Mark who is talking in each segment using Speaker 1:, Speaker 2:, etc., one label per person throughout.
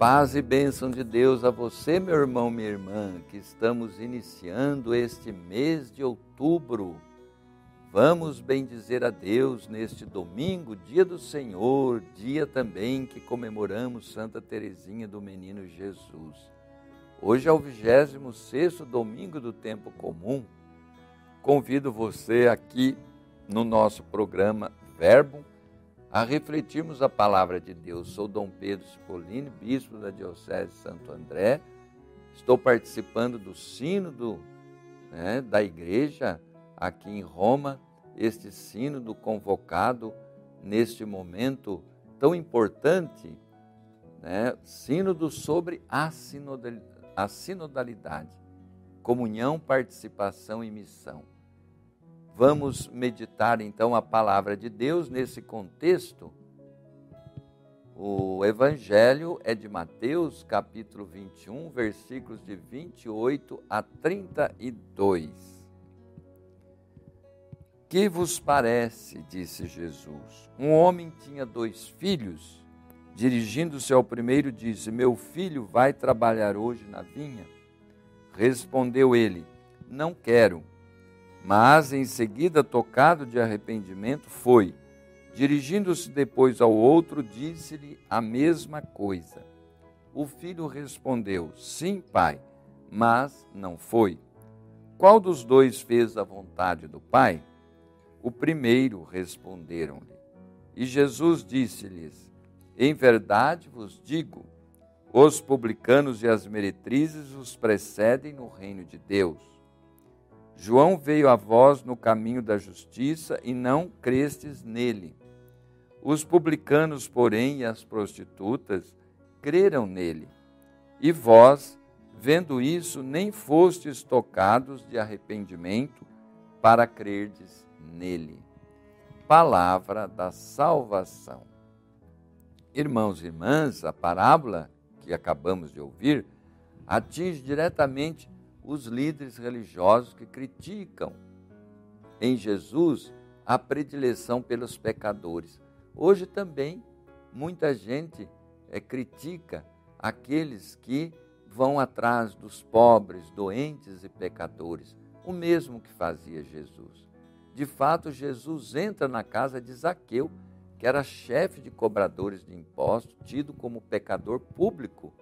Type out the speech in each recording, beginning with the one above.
Speaker 1: Paz e bênção de Deus a você, meu irmão, minha irmã, que estamos iniciando este mês de outubro. Vamos bendizer a Deus neste domingo, dia do Senhor, dia também que comemoramos Santa Teresinha do Menino Jesus. Hoje é o 26 domingo do tempo comum. Convido você aqui no nosso programa Verbo a refletirmos a palavra de Deus. Sou Dom Pedro Spolini, bispo da Diocese de Santo André. Estou participando do sínodo né, da igreja aqui em Roma, este sínodo convocado neste momento tão importante, né, sínodo sobre a sinodalidade, comunhão, participação e missão. Vamos meditar então a palavra de Deus nesse contexto. O Evangelho é de Mateus, capítulo 21, versículos de 28 a 32. Que vos parece, disse Jesus? Um homem tinha dois filhos. Dirigindo-se ao primeiro, disse: Meu filho vai trabalhar hoje na vinha? Respondeu ele: Não quero. Mas em seguida, tocado de arrependimento, foi. Dirigindo-se depois ao outro, disse-lhe a mesma coisa. O filho respondeu: Sim, pai, mas não foi. Qual dos dois fez a vontade do pai? O primeiro, responderam-lhe. E Jesus disse-lhes: Em verdade vos digo, os publicanos e as meretrizes os precedem no reino de Deus. João veio a vós no caminho da justiça e não crestes nele. Os publicanos, porém, e as prostitutas creram nele. E vós, vendo isso, nem fostes tocados de arrependimento para crerdes nele. Palavra da salvação. Irmãos e irmãs, a parábola que acabamos de ouvir atinge diretamente os líderes religiosos que criticam em Jesus a predileção pelos pecadores. Hoje também muita gente é, critica aqueles que vão atrás dos pobres, doentes e pecadores, o mesmo que fazia Jesus. De fato, Jesus entra na casa de Zaqueu, que era chefe de cobradores de impostos, tido como pecador público,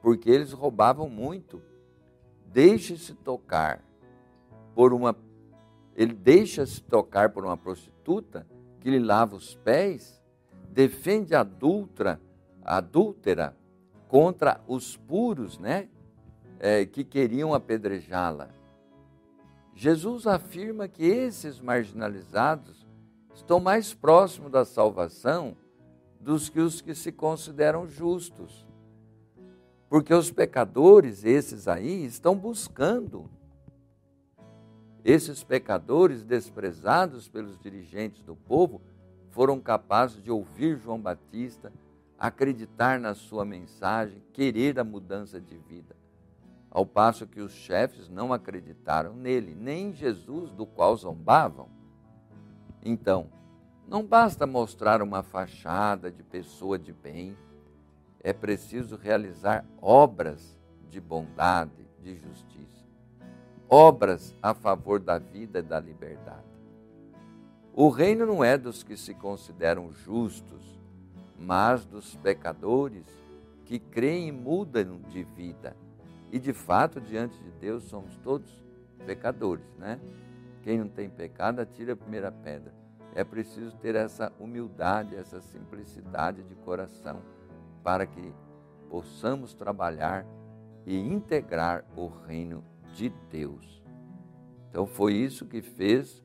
Speaker 1: porque eles roubavam muito deixe-se tocar por uma ele deixa-se tocar por uma prostituta que lhe lava os pés, defende a adulta, a adúltera contra os puros, né, é, que queriam apedrejá-la. Jesus afirma que esses marginalizados estão mais próximos da salvação dos que os que se consideram justos. Porque os pecadores, esses aí, estão buscando. Esses pecadores desprezados pelos dirigentes do povo foram capazes de ouvir João Batista, acreditar na sua mensagem, querer a mudança de vida. Ao passo que os chefes não acreditaram nele, nem em Jesus, do qual zombavam. Então, não basta mostrar uma fachada de pessoa de bem, é preciso realizar obras de bondade, de justiça, obras a favor da vida e da liberdade. O reino não é dos que se consideram justos, mas dos pecadores que creem e mudam de vida. E de fato, diante de Deus, somos todos pecadores, né? Quem não tem pecado, atira a primeira pedra. É preciso ter essa humildade, essa simplicidade de coração para que possamos trabalhar e integrar o reino de Deus. Então foi isso que fez,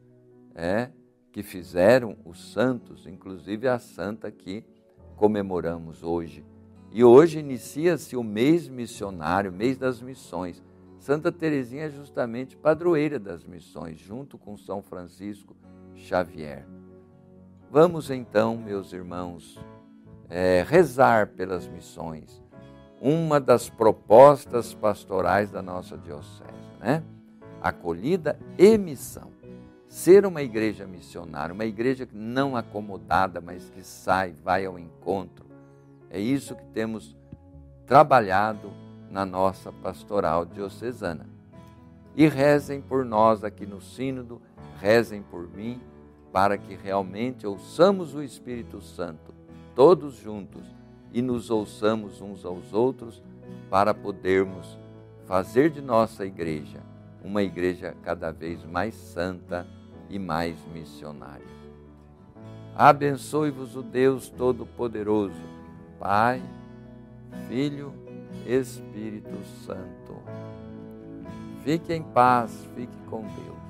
Speaker 1: é, que fizeram os santos, inclusive a santa que comemoramos hoje. E hoje inicia-se o mês missionário, mês das missões. Santa Teresinha é justamente padroeira das missões, junto com São Francisco Xavier. Vamos então, meus irmãos, é, rezar pelas missões, uma das propostas pastorais da nossa diocese, né? Acolhida e missão. Ser uma igreja missionária, uma igreja não acomodada, mas que sai, vai ao encontro. É isso que temos trabalhado na nossa pastoral diocesana. E rezem por nós aqui no Sínodo, rezem por mim, para que realmente ouçamos o Espírito Santo, todos juntos, e nos ouçamos uns aos outros, para podermos fazer de nossa igreja uma igreja cada vez mais santa e mais missionária. Abençoe-vos o Deus Todo-Poderoso, Pai, Filho, Espírito Santo. Fique em paz, fique com Deus.